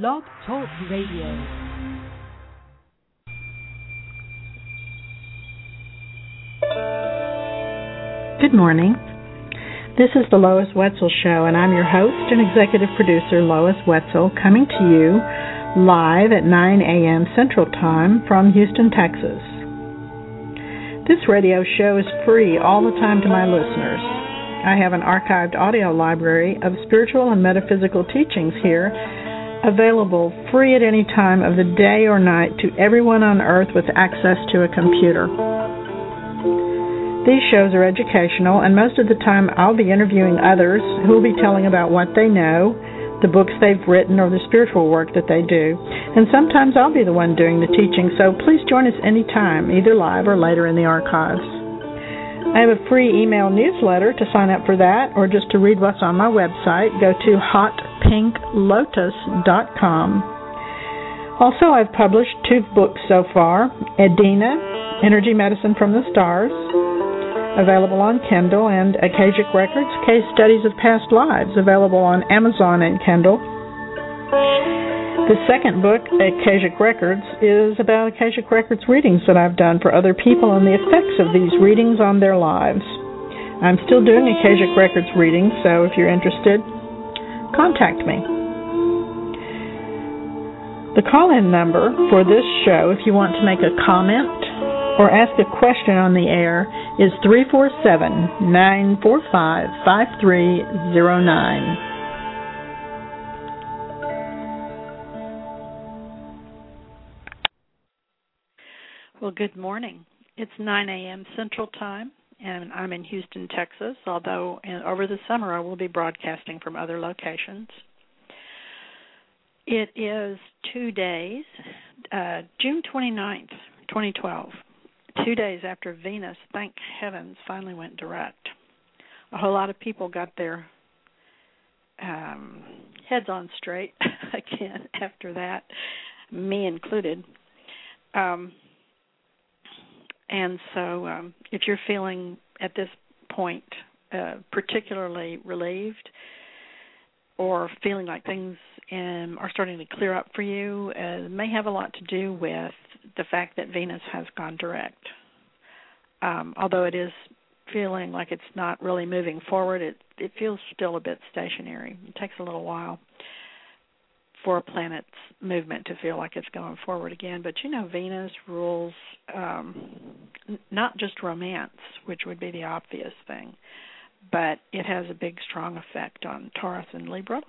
Blog Talk Radio. Good morning. This is the Lois Wetzel Show, and I'm your host and executive producer, Lois Wetzel, coming to you live at 9 a.m. Central Time from Houston, Texas. This radio show is free all the time to my listeners. I have an archived audio library of spiritual and metaphysical teachings here available free at any time of the day or night to everyone on earth with access to a computer. These shows are educational, and most of the time I'll be interviewing others who will be telling about what they know, the books they've written, or the spiritual work that they do. And sometimes I'll be the one doing the teaching, so please join us anytime, either live or later in the archives. I have a free email newsletter to sign up for that, or just to read what's on my website. Go to hotpinklotus.com. Also, I've published two books so far Edina, Energy Medicine from the Stars, available on Kindle, and Akashic Records, Case Studies of Past Lives, available on Amazon and Kindle. The second book, Akashic Records, is about Akashic Records readings that I've done for other people and the effects of these readings on their lives. I'm still doing Akashic Records readings, so if you're interested, contact me. The call in number for this show, if you want to make a comment or ask a question on the air, is 347 945 5309. Well, good morning. It's 9 a.m. Central Time, and I'm in Houston, Texas, although over the summer I will be broadcasting from other locations. It is two days, uh, June 29th, 2012, two days after Venus, thank heavens, finally went direct. A whole lot of people got their um, heads on straight again after that, me included. Um, and so, um, if you're feeling at this point uh, particularly relieved or feeling like things um, are starting to clear up for you, uh, may have a lot to do with the fact that Venus has gone direct. Um, although it is feeling like it's not really moving forward, it it feels still a bit stationary. It takes a little while for a planet's movement to feel like it's going forward again. But you know, Venus rules um, n- not just romance, which would be the obvious thing, but it has a big, strong effect on Taurus and Libra.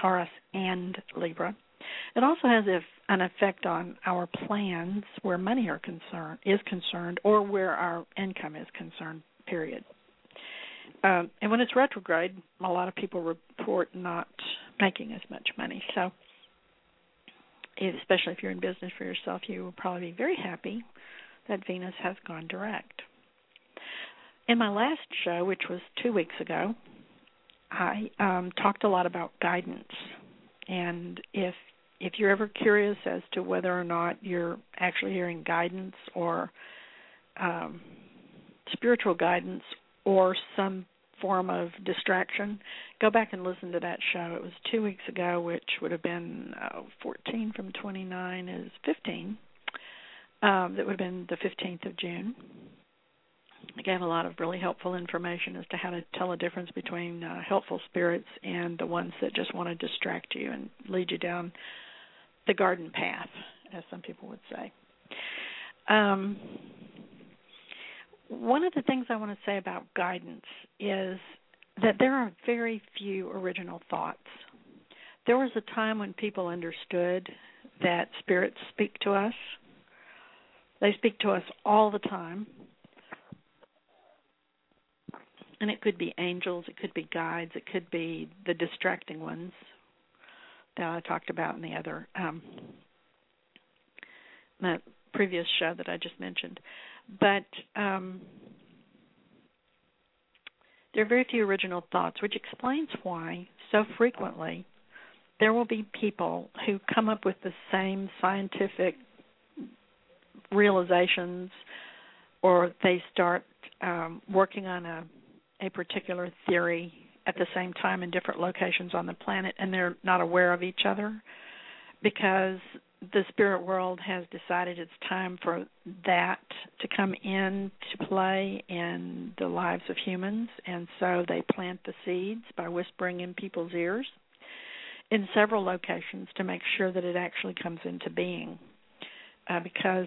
Taurus and Libra. It also has if, an effect on our plans where money are concerned is concerned, or where our income is concerned. Period. Um, and when it's retrograde, a lot of people report not making as much money. So, especially if you're in business for yourself, you will probably be very happy that Venus has gone direct. In my last show, which was two weeks ago, I um, talked a lot about guidance, and if if you're ever curious as to whether or not you're actually hearing guidance or um, spiritual guidance or some form of distraction, go back and listen to that show. It was two weeks ago, which would have been uh, 14 from 29 is 15. Um, that would have been the 15th of June. I gave a lot of really helpful information as to how to tell a difference between uh, helpful spirits and the ones that just want to distract you and lead you down the garden path, as some people would say. Um, one of the things I want to say about guidance is that there are very few original thoughts. There was a time when people understood that spirits speak to us. They speak to us all the time. And it could be angels, it could be guides, it could be the distracting ones that I talked about in the other um the previous show that I just mentioned. But um there are very few original thoughts, which explains why so frequently there will be people who come up with the same scientific realizations or they start um, working on a, a particular theory at the same time in different locations on the planet and they're not aware of each other because the spirit world has decided it's time for that to come in to play in the lives of humans and so they plant the seeds by whispering in people's ears in several locations to make sure that it actually comes into being uh, because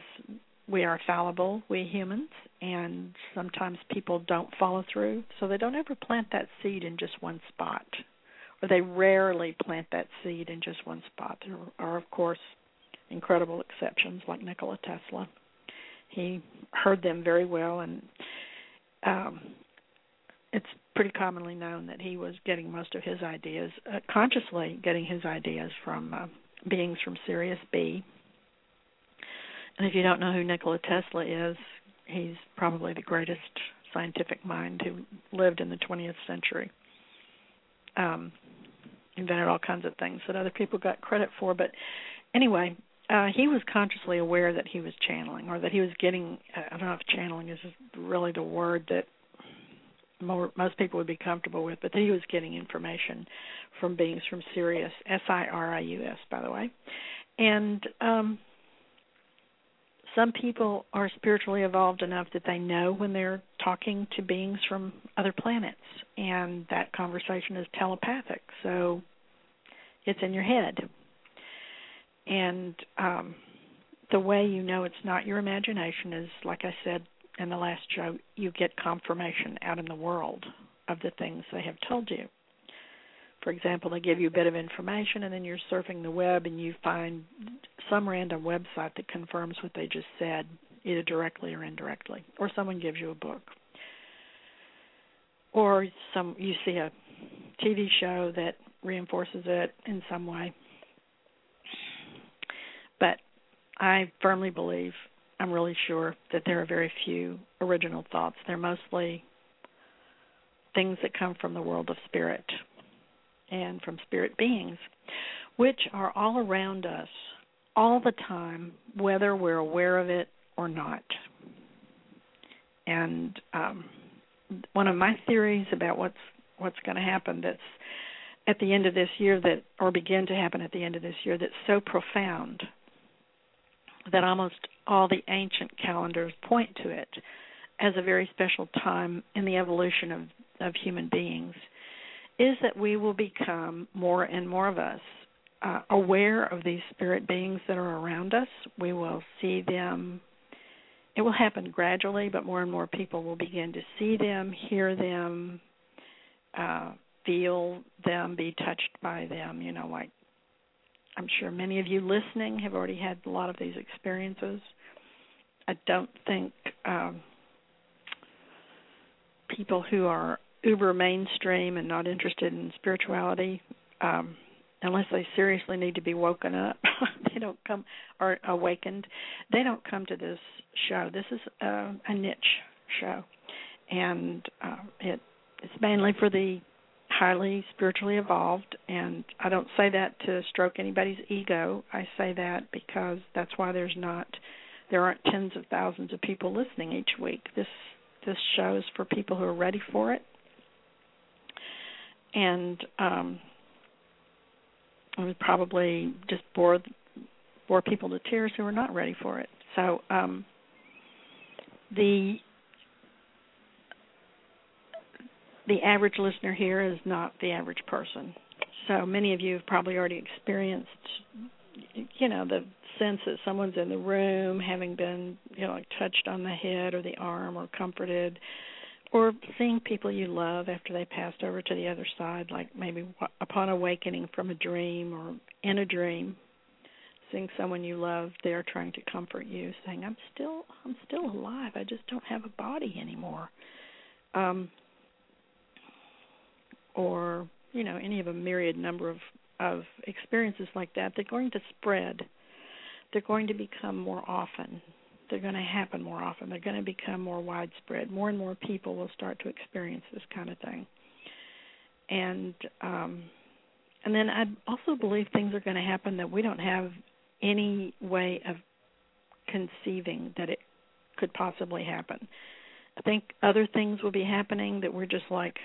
we are fallible, we humans, and sometimes people don't follow through, so they don't ever plant that seed in just one spot, or they rarely plant that seed in just one spot. There are, of course, incredible exceptions like Nikola Tesla. He heard them very well, and um, it's pretty commonly known that he was getting most of his ideas, uh, consciously getting his ideas from uh, beings from Sirius B, and if you don't know who Nikola Tesla is, he's probably the greatest scientific mind who lived in the 20th century. Um, invented all kinds of things that other people got credit for. But anyway, uh, he was consciously aware that he was channeling, or that he was getting. I don't know if channeling is really the word that more, most people would be comfortable with, but that he was getting information from beings from Sirius, S I R I U S, by the way, and um, some people are spiritually evolved enough that they know when they're talking to beings from other planets and that conversation is telepathic so it's in your head and um the way you know it's not your imagination is like i said in the last show you get confirmation out in the world of the things they have told you for example, they give you a bit of information and then you're surfing the web and you find some random website that confirms what they just said, either directly or indirectly. Or someone gives you a book. Or some you see a TV show that reinforces it in some way. But I firmly believe, I'm really sure, that there are very few original thoughts. They're mostly things that come from the world of spirit and from spirit beings, which are all around us all the time, whether we're aware of it or not. And um, one of my theories about what's what's going to happen that's at the end of this year that or begin to happen at the end of this year that's so profound that almost all the ancient calendars point to it as a very special time in the evolution of of human beings is that we will become more and more of us uh, aware of these spirit beings that are around us. We will see them. It will happen gradually, but more and more people will begin to see them, hear them, uh, feel them, be touched by them. You know, like I'm sure many of you listening have already had a lot of these experiences. I don't think um, people who are uber mainstream and not interested in spirituality um unless they seriously need to be woken up they don't come or awakened. They don't come to this show. This is a, a niche show. And uh, it it's mainly for the highly spiritually evolved and I don't say that to stroke anybody's ego. I say that because that's why there's not there aren't tens of thousands of people listening each week. This this show is for people who are ready for it. And um, I would probably just bore bore people to tears who are not ready for it. So um, the the average listener here is not the average person. So many of you have probably already experienced, you know, the sense that someone's in the room, having been, you know, like touched on the head or the arm or comforted, or seeing people you love after they passed over to the other side, like maybe upon awakening from a dream or in a dream, seeing someone you love there trying to comfort you, saying, "I'm still, I'm still alive. I just don't have a body anymore," um, or you know, any of a myriad number of of experiences like that. They're going to spread. They're going to become more often they're going to happen more often. They're going to become more widespread. More and more people will start to experience this kind of thing. And um and then I also believe things are going to happen that we don't have any way of conceiving that it could possibly happen. I think other things will be happening that we're just like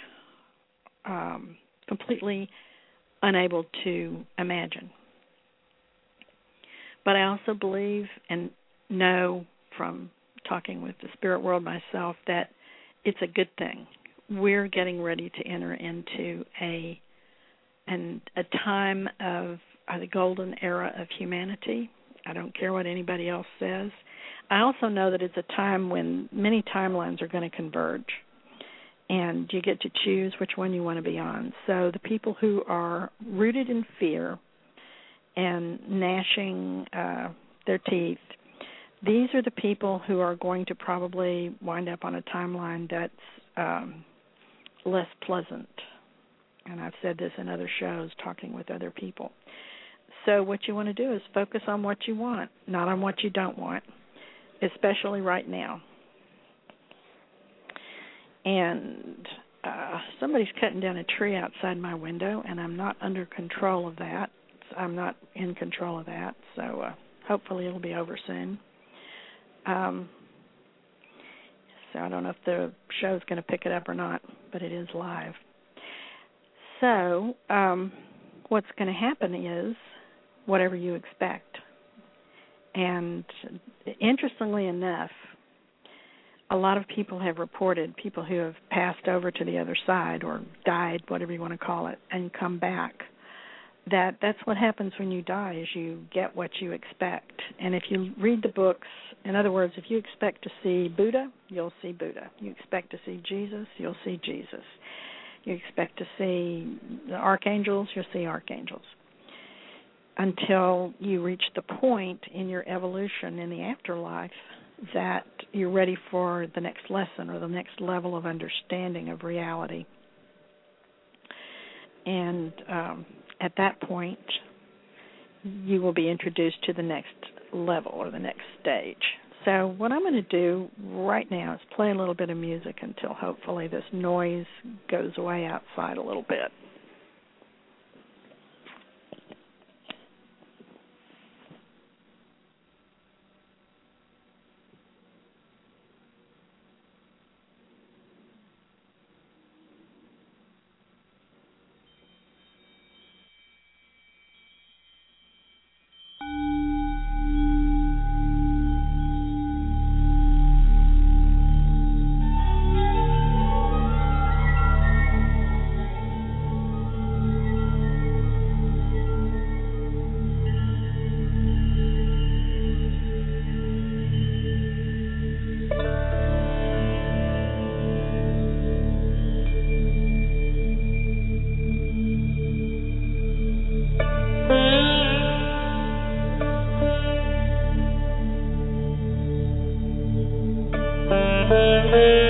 um, completely unable to imagine. But I also believe and know from talking with the spirit world myself that it's a good thing. We're getting ready to enter into a and a time of uh, the golden era of humanity. I don't care what anybody else says. I also know that it's a time when many timelines are going to converge and you get to choose which one you want to be on. So the people who are rooted in fear and gnashing uh, their teeth, these are the people who are going to probably wind up on a timeline that's um, less pleasant. And I've said this in other shows, talking with other people. So what you want to do is focus on what you want, not on what you don't want, especially right now and uh somebody's cutting down a tree outside my window and I'm not under control of that. I'm not in control of that. So uh hopefully it'll be over soon. Um so I don't know if the show's going to pick it up or not, but it is live. So, um what's going to happen is whatever you expect. And interestingly enough, a lot of people have reported people who have passed over to the other side or died whatever you want to call it and come back that that's what happens when you die is you get what you expect. And if you read the books in other words if you expect to see buddha you'll see buddha. You expect to see jesus you'll see jesus. You expect to see the archangels you'll see archangels. Until you reach the point in your evolution in the afterlife that you're ready for the next lesson or the next level of understanding of reality. And um, at that point, you will be introduced to the next level or the next stage. So, what I'm going to do right now is play a little bit of music until hopefully this noise goes away outside a little bit. Música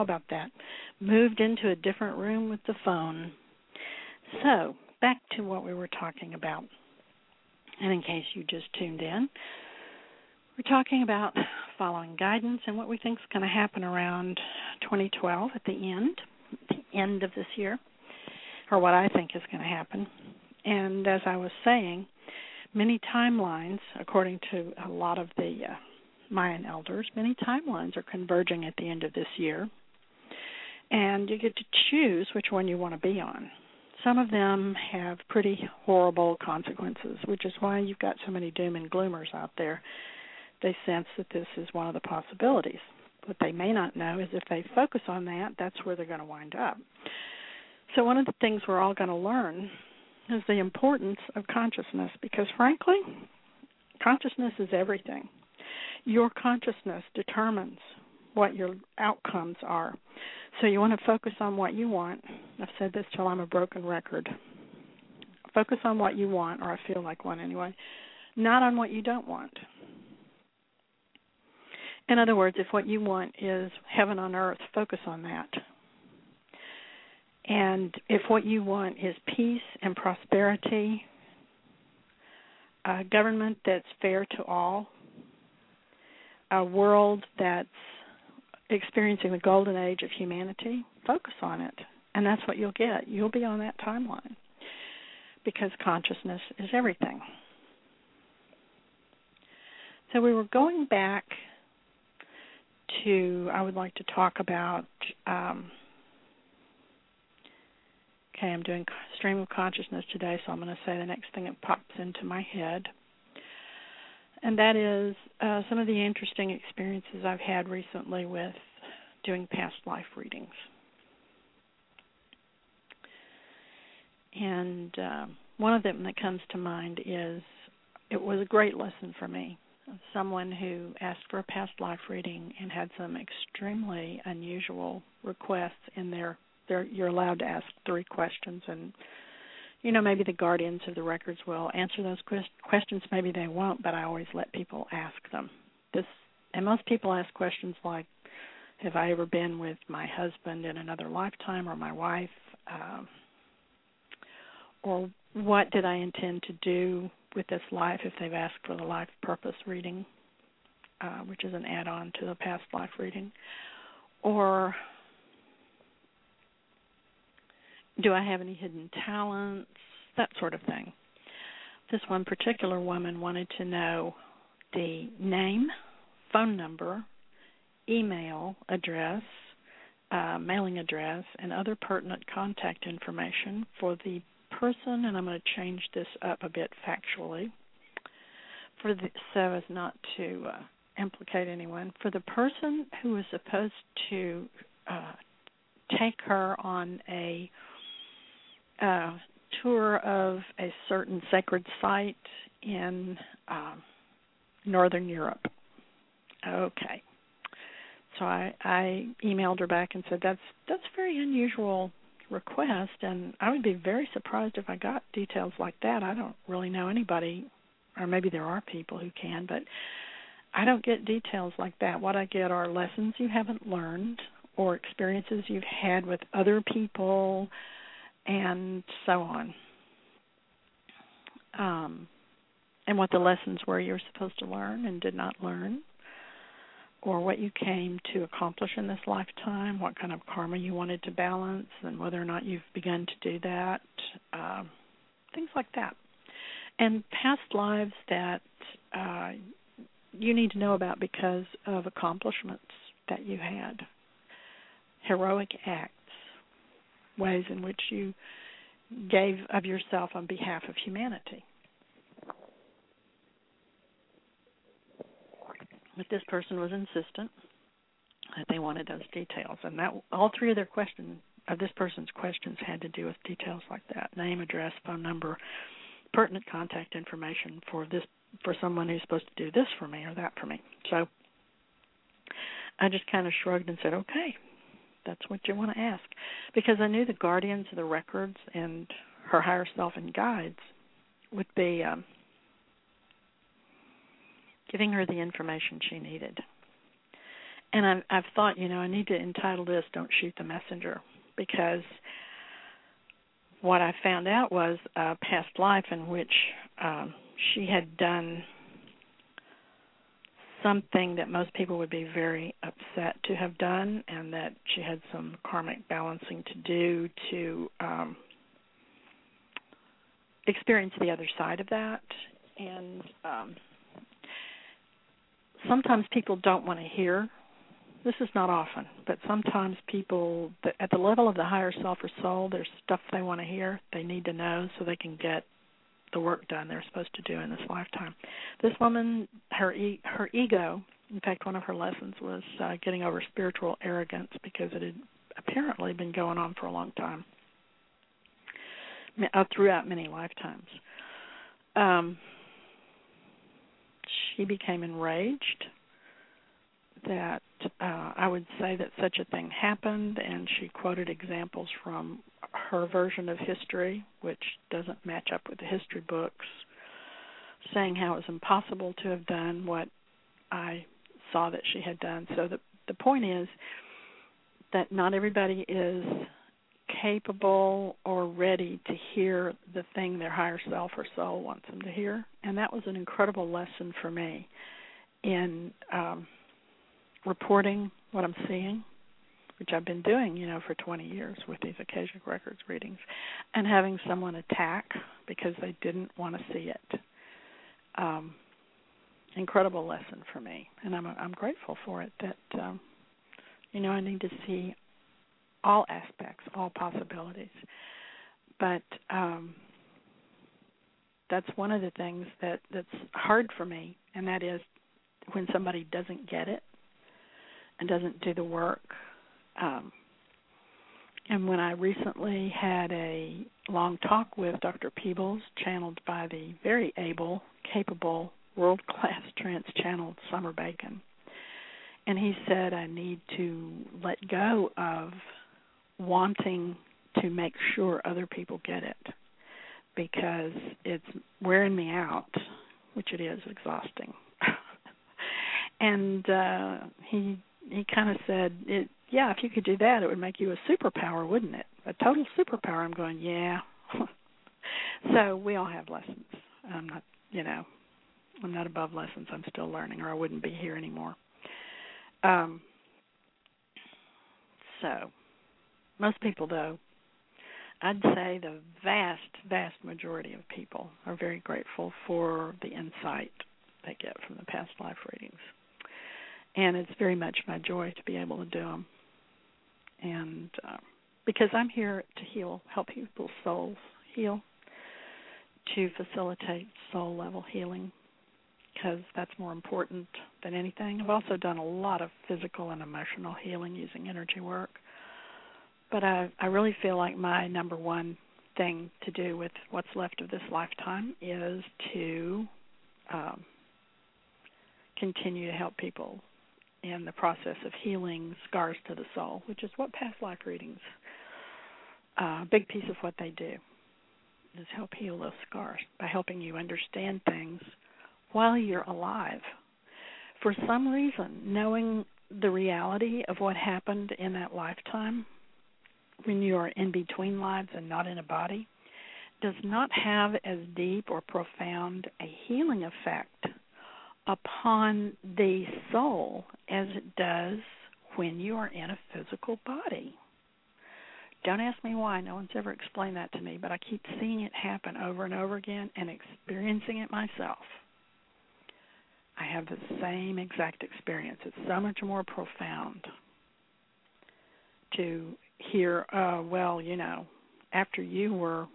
How about that? Moved into a different room with the phone. So, back to what we were talking about. And in case you just tuned in, we're talking about following guidance and what we think is going to happen around 2012 at the end, the end of this year, or what I think is going to happen. And as I was saying, many timelines, according to a lot of the uh, Mayan elders, many timelines are converging at the end of this year. And you get to choose which one you want to be on. Some of them have pretty horrible consequences, which is why you've got so many doom and gloomers out there. They sense that this is one of the possibilities. What they may not know is if they focus on that, that's where they're going to wind up. So, one of the things we're all going to learn is the importance of consciousness because, frankly, consciousness is everything. Your consciousness determines what your outcomes are. So you want to focus on what you want. I've said this till I'm a broken record. Focus on what you want, or I feel like one anyway, not on what you don't want. In other words, if what you want is heaven on earth, focus on that. And if what you want is peace and prosperity, a government that's fair to all, a world that's experiencing the golden age of humanity, focus on it. And that's what you'll get. You'll be on that timeline because consciousness is everything. So we were going back to, I would like to talk about, um, okay, I'm doing stream of consciousness today, so I'm going to say the next thing that pops into my head and that is uh, some of the interesting experiences I've had recently with doing past life readings. And uh, one of them that comes to mind is it was a great lesson for me. Someone who asked for a past life reading and had some extremely unusual requests in their you're allowed to ask three questions and you know, maybe the guardians of the records will answer those questions, maybe they won't, but I always let people ask them. This and most people ask questions like have I ever been with my husband in another lifetime or my wife um, or what did I intend to do with this life if they've asked for the life purpose reading, uh, which is an add on to the past life reading. Or do I have any hidden talents? That sort of thing. This one particular woman wanted to know the name, phone number, email address, uh, mailing address, and other pertinent contact information for the person, and I'm going to change this up a bit factually, for the, so as not to uh, implicate anyone. For the person who was supposed to uh, take her on a uh, tour of a certain sacred site in um, Northern Europe. Okay. So I, I emailed her back and said that's that's a very unusual request, and I would be very surprised if I got details like that. I don't really know anybody, or maybe there are people who can, but I don't get details like that. What I get are lessons you haven't learned or experiences you've had with other people and so on. Um, and what the lessons were you were supposed to learn and did not learn, or what you came to accomplish in this lifetime, what kind of karma you wanted to balance, and whether or not you've begun to do that, um, things like that. And past lives that uh, you need to know about because of accomplishments that you had, heroic acts ways in which you gave of yourself on behalf of humanity. But this person was insistent that they wanted those details, and that all three of their questions of this person's questions had to do with details like that: name, address, phone number, pertinent contact information for this for someone who's supposed to do this for me or that for me. So I just kind of shrugged and said, "Okay, that's what you want to ask. Because i knew the guardians of the records and her higher self and guides would be um, giving her the information she needed. And I've, I've thought, you know, I need to entitle this "Don't Shoot the Messenger" because what I found out was a past life in which um, she had done something that most people would be very upset to have done, and that she had some karmic balancing to do to um, experience the other side of that. And um, sometimes people don't want to hear. This is not often, but sometimes people, at the level of the higher self or soul, there's stuff they want to hear, they need to know, so they can get the work done they're supposed to do in this lifetime. This woman, her e- her ego, in fact, one of her lessons was uh, getting over spiritual arrogance because it had apparently been going on for a long time, uh, throughout many lifetimes. Um, she became enraged that uh, I would say that such a thing happened, and she quoted examples from her version of history, which doesn't match up with the history books, saying how it was impossible to have done what I saw that she had done. So the the point is that not everybody is capable or ready to hear the thing their higher self or soul wants them to hear, and that was an incredible lesson for me in um, reporting what I'm seeing which I've been doing, you know, for 20 years with these Akashic Records readings, and having someone attack because they didn't want to see it. Um, incredible lesson for me, and I'm I'm grateful for it. That um, you know I need to see all aspects, all possibilities, but um, that's one of the things that that's hard for me, and that is when somebody doesn't get it and doesn't do the work um, and when I recently had a long talk with Dr. Peebles, channeled by the very able, capable, world class trance channeled Summer Bacon, and he said I need to let go of wanting to make sure other people get it because it's wearing me out, which it is exhausting. and uh he he kind of said it yeah, if you could do that, it would make you a superpower, wouldn't it? A total superpower. I'm going, yeah. so we all have lessons. I'm not, you know, I'm not above lessons. I'm still learning, or I wouldn't be here anymore. Um, so, most people, though, I'd say the vast, vast majority of people are very grateful for the insight they get from the past life readings. And it's very much my joy to be able to do them and uh, because I'm here to heal, help people's souls heal, to facilitate soul level healing, because that's more important than anything. I've also done a lot of physical and emotional healing using energy work, but I I really feel like my number one thing to do with what's left of this lifetime is to um, continue to help people in the process of healing scars to the soul, which is what past life readings, uh, a big piece of what they do, is help heal those scars by helping you understand things while you're alive. For some reason, knowing the reality of what happened in that lifetime, when you are in between lives and not in a body, does not have as deep or profound a healing effect upon the soul as it does when you are in a physical body. Don't ask me why. No one's ever explained that to me, but I keep seeing it happen over and over again and experiencing it myself. I have the same exact experience. It's so much more profound to hear, uh, well, you know, after you were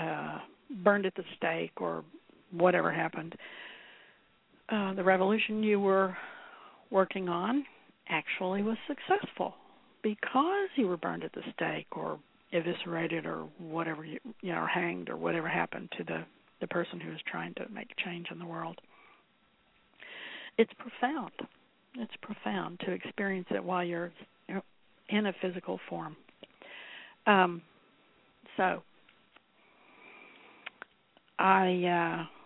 uh, burned at the stake or whatever happened, uh, the revolution you were working on actually was successful because you were burned at the stake or eviscerated or whatever you, you know or hanged or whatever happened to the the person who was trying to make change in the world. It's profound. It's profound to experience it while you're in a physical form. Um so i uh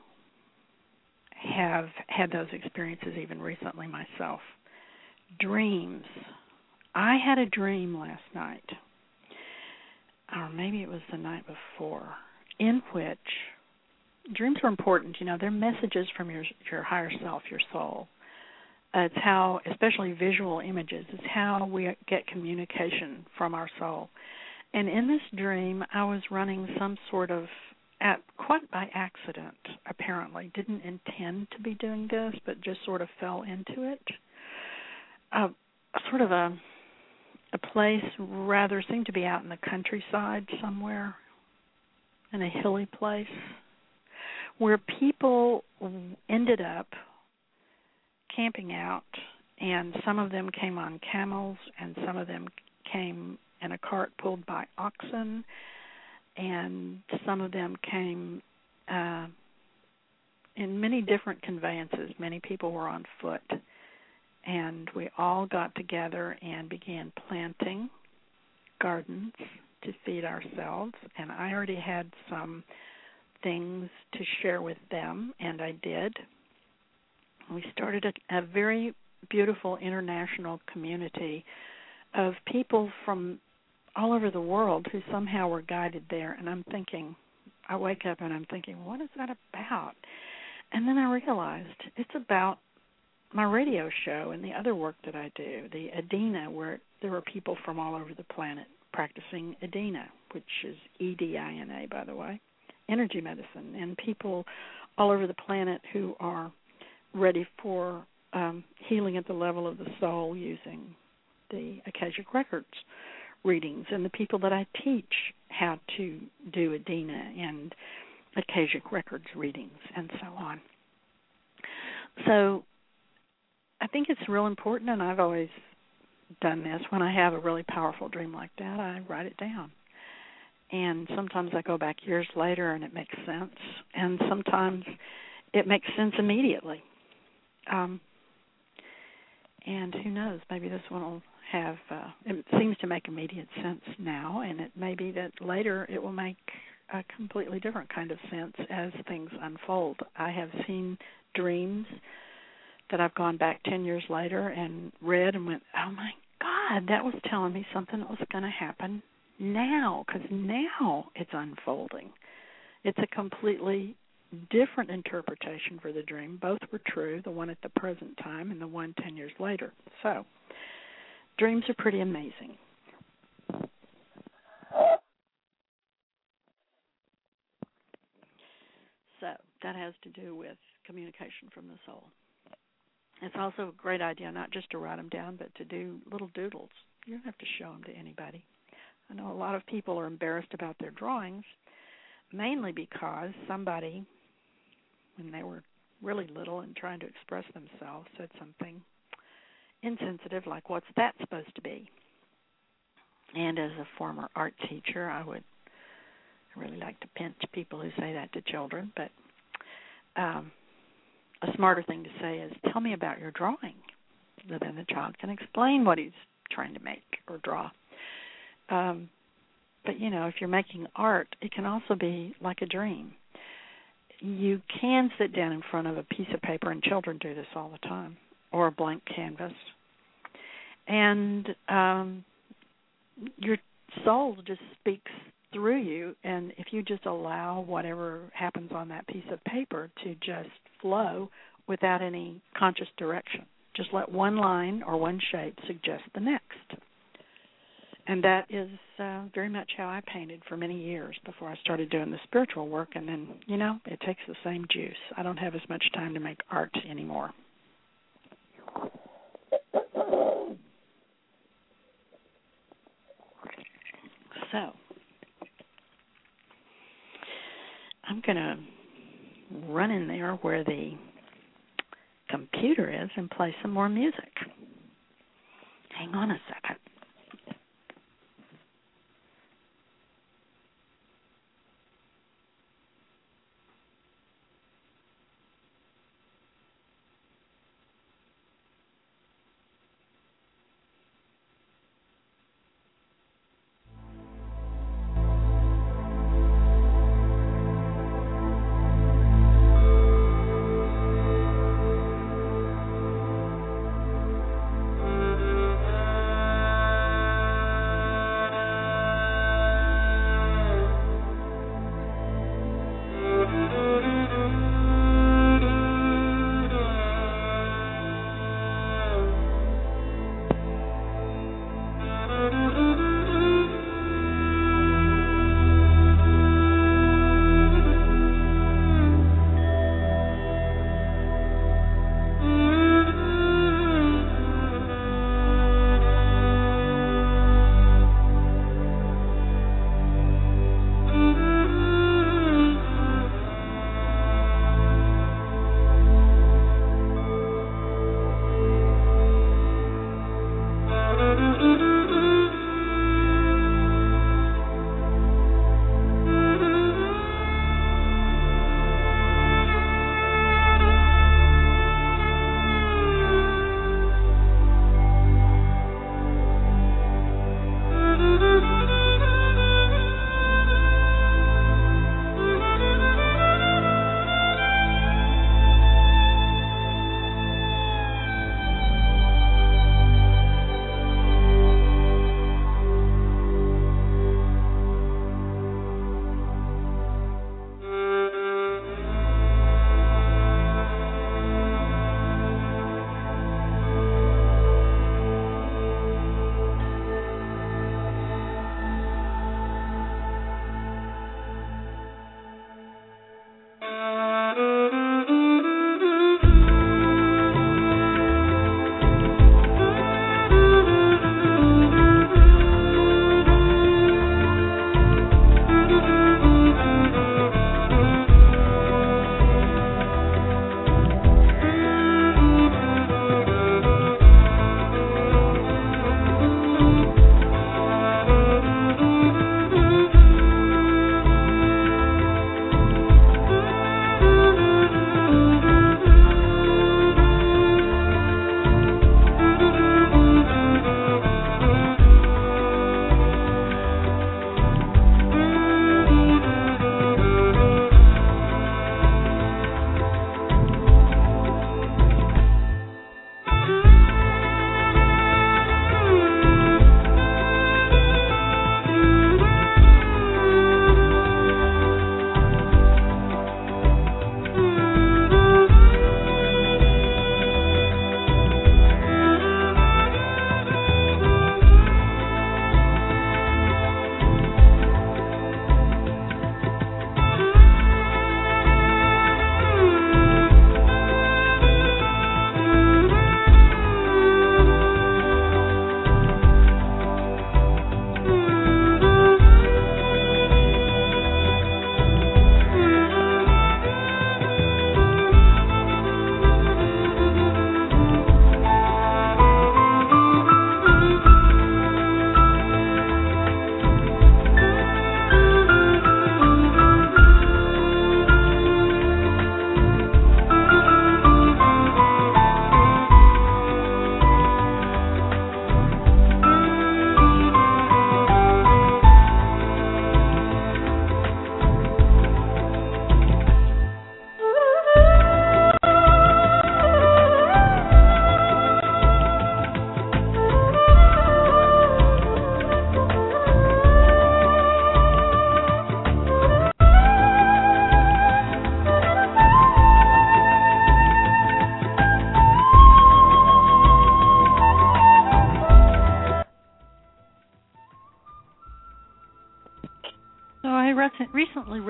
have had those experiences even recently myself. dreams. I had a dream last night, or maybe it was the night before, in which dreams are important. You know, they're messages from your your higher self, your soul. Uh, it's how, especially visual images, it's how we get communication from our soul. And in this dream, I was running some sort of, at quite by accident, apparently, didn't intend to be doing this, but just sort of fell into it. Uh, sort of a a place rather seemed to be out in the countryside somewhere, in a hilly place, where people ended up camping out, and some of them came on camels, and some of them came in a cart pulled by oxen, and some of them came uh, in many different conveyances. Many people were on foot, and we all got together and began planting gardens to feed ourselves. And I already had some things to share with them, and I did. We started a, a very beautiful international community of people from all over the world who somehow were guided there and I'm thinking I wake up and I'm thinking what is that about? And then I realized it's about my radio show and the other work that I do the Edina where there were people from all over the planet practicing Edina which is E D I N A by the way energy medicine and people all over the planet who are ready for um, healing at the level of the soul using the Akashic Records readings and the people that I teach how to do Edina and Akashic Records readings and so on. So I think it's real important, and I've always done this. When I have a really powerful dream like that, I write it down. And sometimes I go back years later and it makes sense, and sometimes it makes sense immediately. Um, and who knows, maybe this one will have uh, it seems to make immediate sense now, and it may be that later it will make a completely different kind of sense as things unfold. I have seen dreams that I've gone back 10 years later and read and went, "Oh my god, that was telling me something that was going to happen now because now it's unfolding." It's a completely different interpretation for the dream. Both were true, the one at the present time and the one 10 years later. So, dreams are pretty amazing. So that has to do with communication from the soul. It's also a great idea not just to write them down, but to do little doodles. You don't have to show them to anybody. I know a lot of people are embarrassed about their drawings, mainly because somebody, when they were really little and trying to express themselves, said something insensitive, like, what's that supposed to be? And as a former art teacher, I would really like to pinch people who say that to children, but um, a smarter thing to say is, tell me about your drawing. So then the child can explain what he's trying to make or draw. Um, but you know, if you're making art, it can also be like a dream. You can sit down in front of a piece of paper, and children do this all the time, or a blank canvas, and um, your soul just speaks through you and if you just allow whatever happens on that piece of paper to just flow without any conscious direction just let one line or one shape suggest the next and that is uh, very much how I painted for many years before I started doing the spiritual work and then you know it takes the same juice I don't have as much time to make art anymore So I'm going to run in there where the computer is and play some more music. Hang on a second.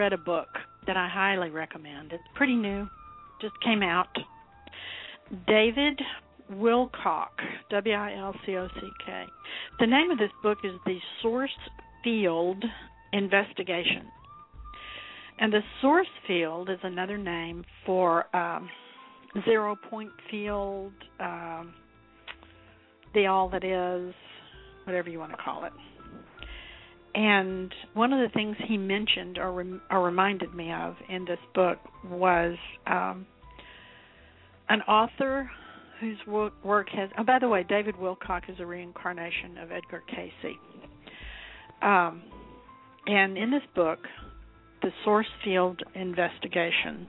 Read a book that I highly recommend. It's pretty new, just came out. David Wilcock, W I L C O C K. The name of this book is The Source Field Investigation. And the source field is another name for um, zero point field, um, the all that is, whatever you want to call it. And one of the things he mentioned or, rem- or reminded me of in this book was um, an author whose work has. Oh, by the way, David Wilcock is a reincarnation of Edgar Cayce. Um, and in this book, The Source Field Investigations,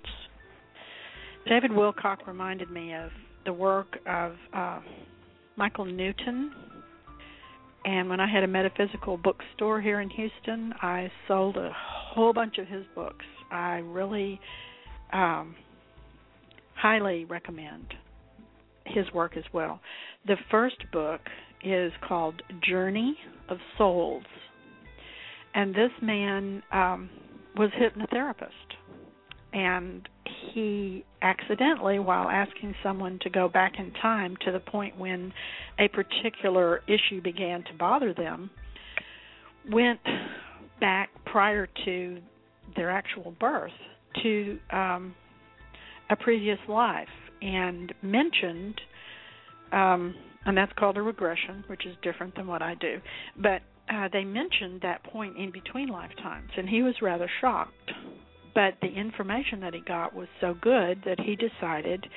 David Wilcock reminded me of the work of uh, Michael Newton. And when I had a metaphysical bookstore here in Houston, I sold a whole bunch of his books. I really um, highly recommend his work as well. The first book is called Journey of Souls, and this man um, was hypnotherapist, and he accidentally, while asking someone to go back in time to the point when a particular issue began to bother them, went back prior to their actual birth to um, a previous life and mentioned, um, and that's called a regression, which is different than what I do. But uh, they mentioned that point in between lifetimes, and he was rather shocked. But the information that he got was so good that he decided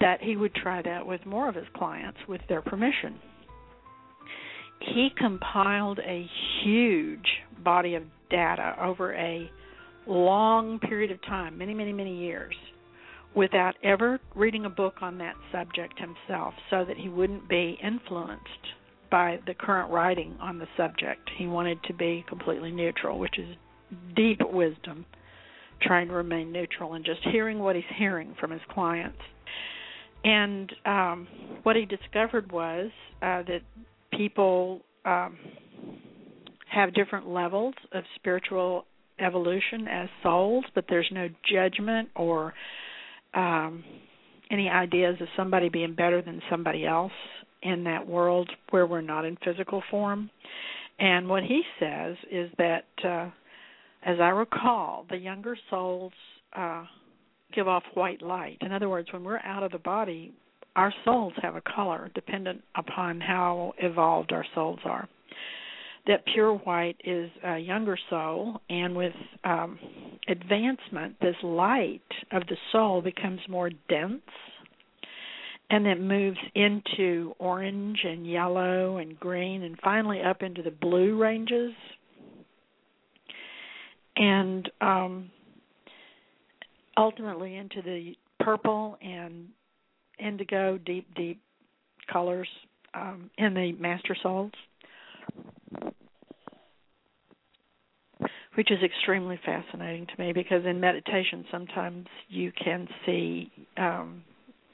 that he would try that with more of his clients with their permission. He compiled a huge body of data over a long period of time, many, many, many years, without ever reading a book on that subject himself so that he wouldn't be influenced by the current writing on the subject. He wanted to be completely neutral, which is deep wisdom, trying to remain neutral and just hearing what he's hearing from his clients. And um, what he discovered was uh, that people um, have different levels of spiritual evolution as souls, but there's no judgment or um, any ideas of somebody being better than somebody else in that world where we're not in physical form. And what he says is that, uh, as I recall, the younger souls uh, give off white light. In other words, when we're out of the body, our souls have a color dependent upon how evolved our souls are that pure white is a younger soul, and with um, advancement, this light of the soul becomes more dense and it moves into orange and yellow and green and finally up into the blue ranges. And um, ultimately into the purple and indigo, deep, deep colors um, in the master souls which is extremely fascinating to me because in meditation sometimes you can see um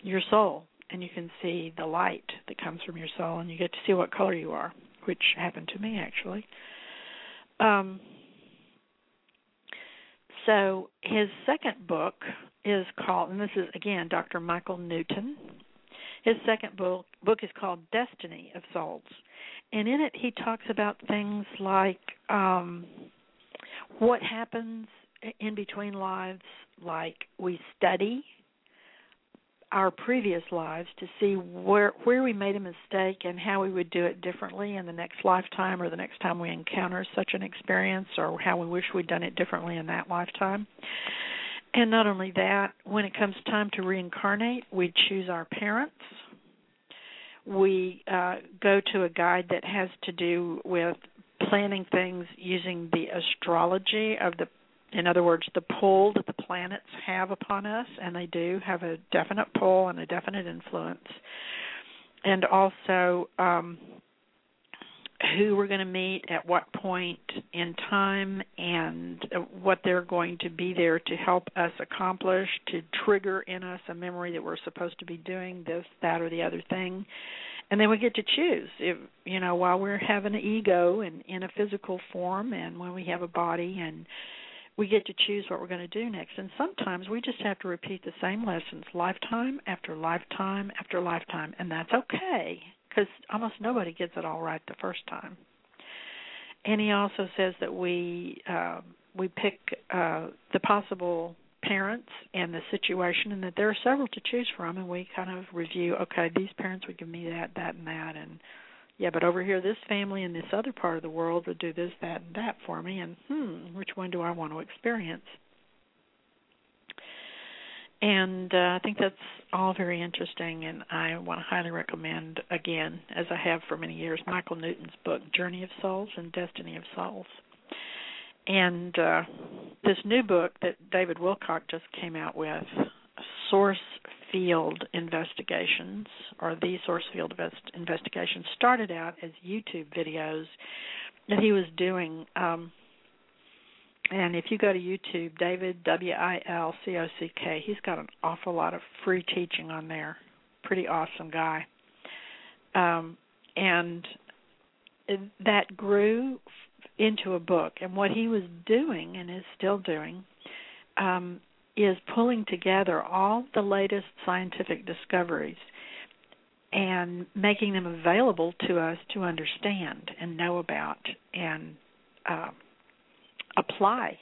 your soul and you can see the light that comes from your soul and you get to see what color you are which happened to me actually. Um so his second book is called and this is again Dr. Michael Newton his second book book is called Destiny of Souls and in it he talks about things like um what happens in between lives like we study our previous lives to see where where we made a mistake and how we would do it differently in the next lifetime or the next time we encounter such an experience or how we wish we'd done it differently in that lifetime. And not only that, when it comes time to reincarnate, we choose our parents we uh, go to a guide that has to do with planning things using the astrology of the in other words the pull that the planets have upon us and they do have a definite pull and a definite influence. And also um who we're going to meet at what point in time and what they're going to be there to help us accomplish to trigger in us a memory that we're supposed to be doing this that or the other thing. And then we get to choose if you know while we're having an ego and in a physical form and when we have a body and we get to choose what we're going to do next. And sometimes we just have to repeat the same lessons lifetime after lifetime after lifetime and that's okay because almost nobody gets it all right the first time. And he also says that we uh, we pick uh, the possible parents and the situation and that there are several to choose from and we kind of review okay these parents would give me that that and that and yeah but over here this family in this other part of the world would do this that and that for me and hmm which one do i want to experience? And uh, i think that's all very interesting and i want to highly recommend again as i have for many years michael newton's book journey of souls and destiny of souls. And uh, this new book that David Wilcock just came out with, Source Field Investigations, or the Source Field Investigations, started out as YouTube videos that he was doing. Um, and if you go to YouTube, David W I L C O C K, he's got an awful lot of free teaching on there. Pretty awesome guy. Um, and that grew into a book. And what he was doing and is still doing um, is pulling together all the latest scientific discoveries and making them available to us to understand and know about and uh, apply.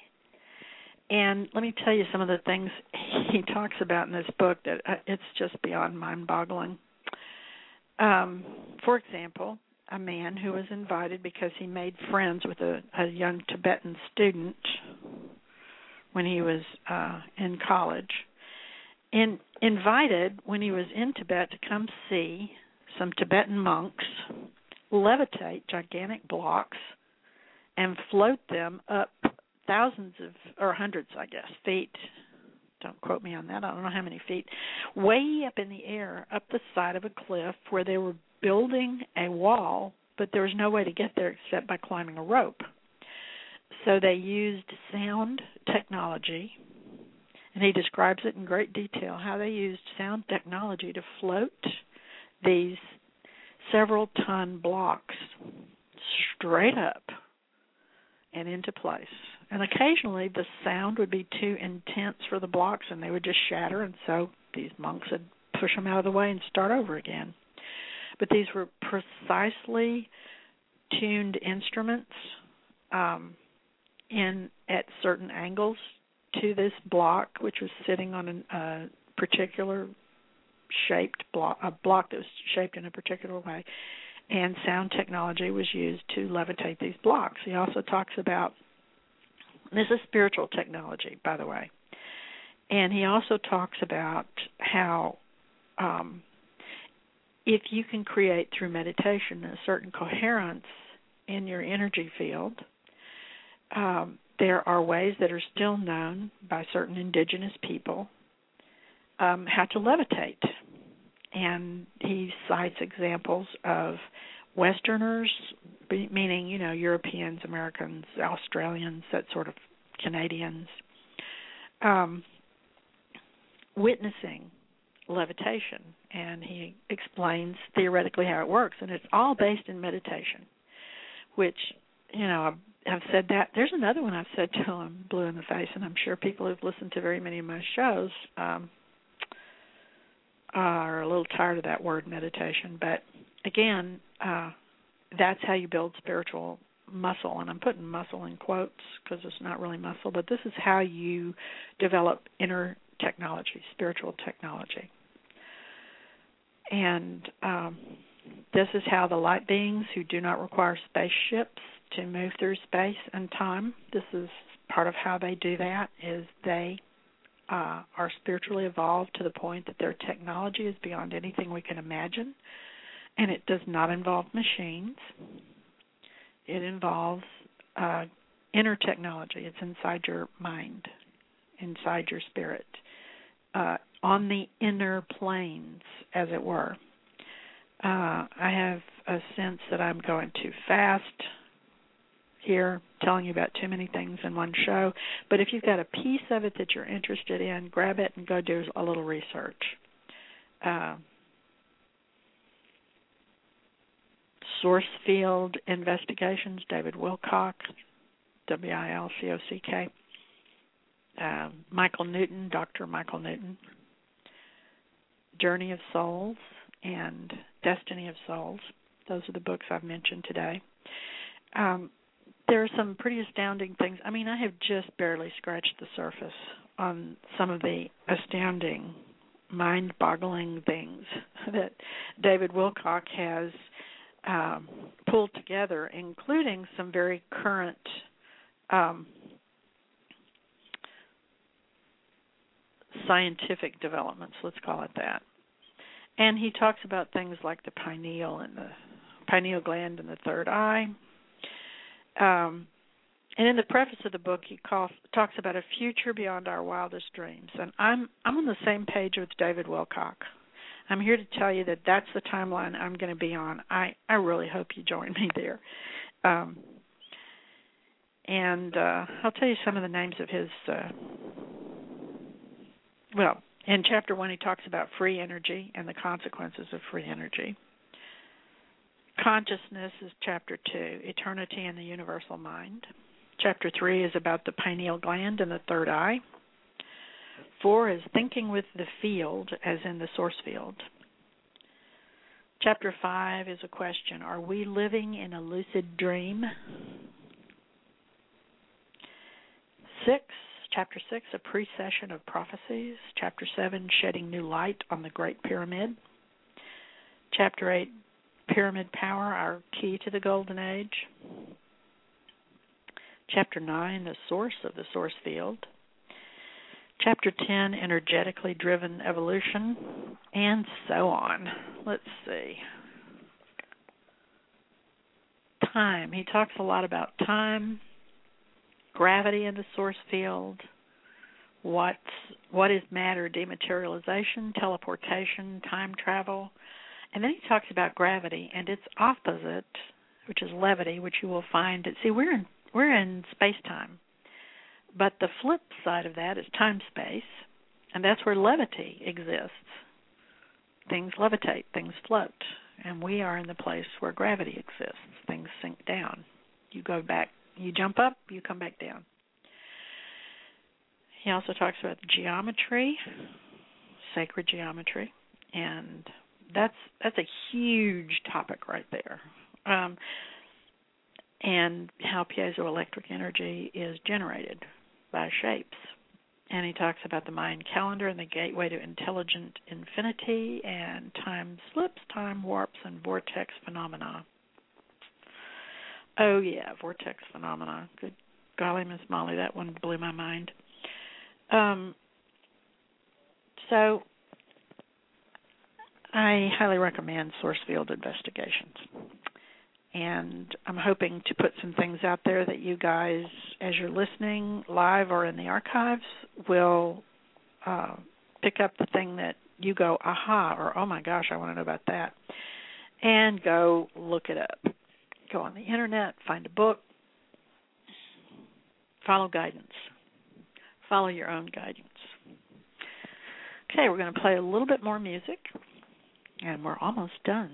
And let me tell you some of the things he talks about in this book that uh, it's just beyond mind-boggling. Um, for example, a man who was invited because he made friends with a, a young Tibetan student when he was uh in college and invited when he was in Tibet to come see some Tibetan monks levitate gigantic blocks and float them up thousands of or hundreds I guess feet. Don't quote me on that. I don't know how many feet. Way up in the air up the side of a cliff where they were building a wall, but there was no way to get there except by climbing a rope. So they used sound technology, and he describes it in great detail how they used sound technology to float these several ton blocks straight up and into place. And occasionally the sound would be too intense for the blocks and they would just shatter, and so these monks would push them out of the way and start over again but these were precisely tuned instruments um, in at certain angles to this block, which was sitting on a uh, particular shaped block, a block that was shaped in a particular way, and sound technology was used to levitate these blocks. He also talks about this is spiritual technology, by the way, and he also talks about how um, if you can create through meditation a certain coherence in your energy field, um, there are ways that are still known by certain indigenous people um, how to levitate. And he cites examples of Westerners, meaning, you know, Europeans, Americans, Australians, that sort of Canadians, um, witnessing levitation and he explains theoretically how it works and it's all based in meditation which you know I've, said that. There's another one I've said till I'm blue in the face and I'm sure people who've listened to very many of my shows um are a little tired of that word meditation. But again uh that's how you build spiritual muscle and I'm putting muscle in quotes because it's not really muscle but this is how you develop inner technology spiritual technology. And um, this is how the light beings who do not require spaceships to move through space and time, this is part of how they do that, is they uh, are spiritually evolved to the point that their technology is beyond anything we can imagine. And it does not involve machines. It involves uh, inner technology. It's inside your mind, inside your spirit. Uh, on the inner planes, as it were. Uh, I have a sense that I'm going too fast here, telling you about too many things in one show. But if you've got a piece of it that you're interested in, grab it and go do a little research. Uh, Source Field Investigations, David Wilcock, W I L C O C K. Uh, Michael Newton, Dr. Michael Newton. Journey of Souls and Destiny of Souls. Those are the books I've mentioned today. Um, there are some pretty astounding things. I mean, I have just barely scratched the surface on some of the astounding, mind boggling things that David Wilcock has um, pulled together, including some very current um, scientific developments, let's call it that. And he talks about things like the pineal and the pineal gland and the third eye. Um, and in the preface of the book, he calls, talks about a future beyond our wildest dreams. And I'm I'm on the same page with David Wilcock. I'm here to tell you that that's the timeline I'm going to be on. I I really hope you join me there. Um, and uh, I'll tell you some of the names of his. Uh, well, in chapter one, he talks about free energy and the consequences of free energy. Consciousness is chapter two, eternity and the universal mind. Chapter three is about the pineal gland and the third eye. Four is thinking with the field, as in the source field. Chapter five is a question Are we living in a lucid dream? Six Chapter 6, A Precession of Prophecies. Chapter 7, Shedding New Light on the Great Pyramid. Chapter 8, Pyramid Power, Our Key to the Golden Age. Chapter 9, The Source of the Source Field. Chapter 10, Energetically Driven Evolution. And so on. Let's see. Time. He talks a lot about time gravity in the source field, what's what is matter, dematerialization, teleportation, time travel, and then he talks about gravity and its opposite, which is levity, which you will find. See, we're in we're in space time, but the flip side of that is time space, and that's where levity exists. Things levitate, things float, and we are in the place where gravity exists. Things sink down. You go back you jump up, you come back down. He also talks about geometry, sacred geometry, and that's that's a huge topic right there. Um, and how piezoelectric energy is generated by shapes. And he talks about the Mayan calendar and the gateway to intelligent infinity and time slips, time warps, and vortex phenomena. Oh yeah, vortex phenomena. Good golly, Miss Molly, that one blew my mind. Um, so I highly recommend source field investigations. And I'm hoping to put some things out there that you guys, as you're listening live or in the archives, will uh, pick up the thing that you go, aha, or oh my gosh, I want to know about that, and go look it up go on the internet, find a book, follow guidance. Follow your own guidance. Okay, we're going to play a little bit more music, and we're almost done.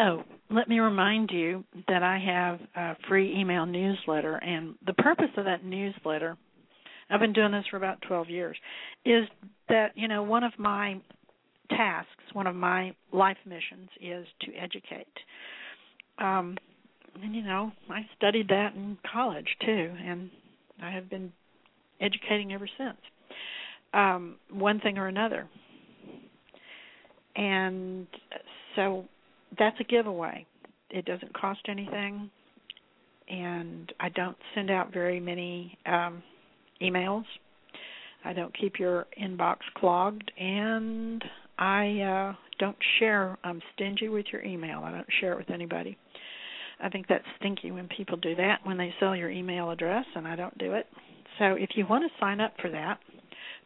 So, let me remind you that I have a free email newsletter, and the purpose of that newsletter, I've been doing this for about 12 years, is that, you know, one of my tasks, one of my life missions is to educate. Um, and, you know, I studied that in college too, and I have been educating ever since. Um, one thing or another. And so that's a giveaway. It doesn't cost anything, and I don't send out very many um, emails. I don't keep your inbox clogged, and I uh, don't share. I'm stingy with your email. I don't share it with anybody. I think that's stinky when people do that when they sell your email address, and I don't do it. So if you want to sign up for that,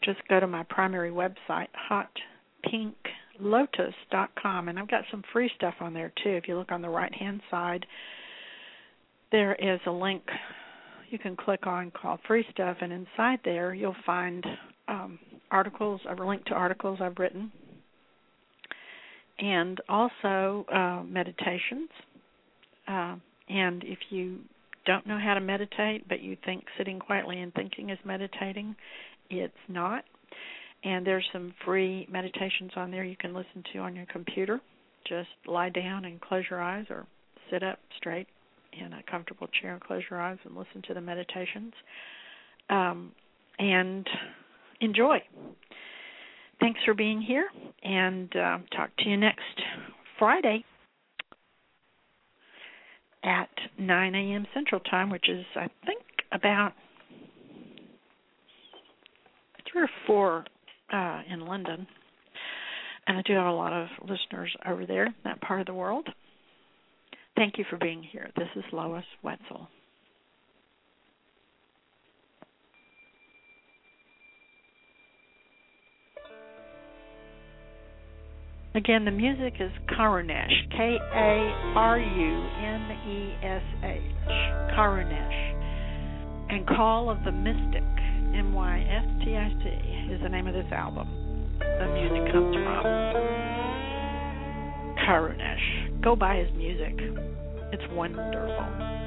just go to my primary website, hotpinklotus.com, and I've got some free stuff on there too. If you look on the right hand side, there is a link you can click on called Free Stuff, and inside there you'll find um, articles, a link to articles I've written, and also uh, meditations. Uh, and if you don't know how to meditate, but you think sitting quietly and thinking is meditating, it's not. And there's some free meditations on there you can listen to on your computer. Just lie down and close your eyes or sit up straight in a comfortable chair and close your eyes and listen to the meditations. Um, and enjoy. Thanks for being here, and uh, talk to you next Friday at 9 a.m. Central Time, which is, I think, about three or four uh, in London. And I do have a lot of listeners over there, that part of the world. Thank you for being here. This is Lois Wetzel. Again, the music is Karunesh, K A R U N E S H, Karunesh. And Call of the Mystic, M Y S T I C, is the name of this album. The music comes from Karunesh. Go buy his music, it's wonderful.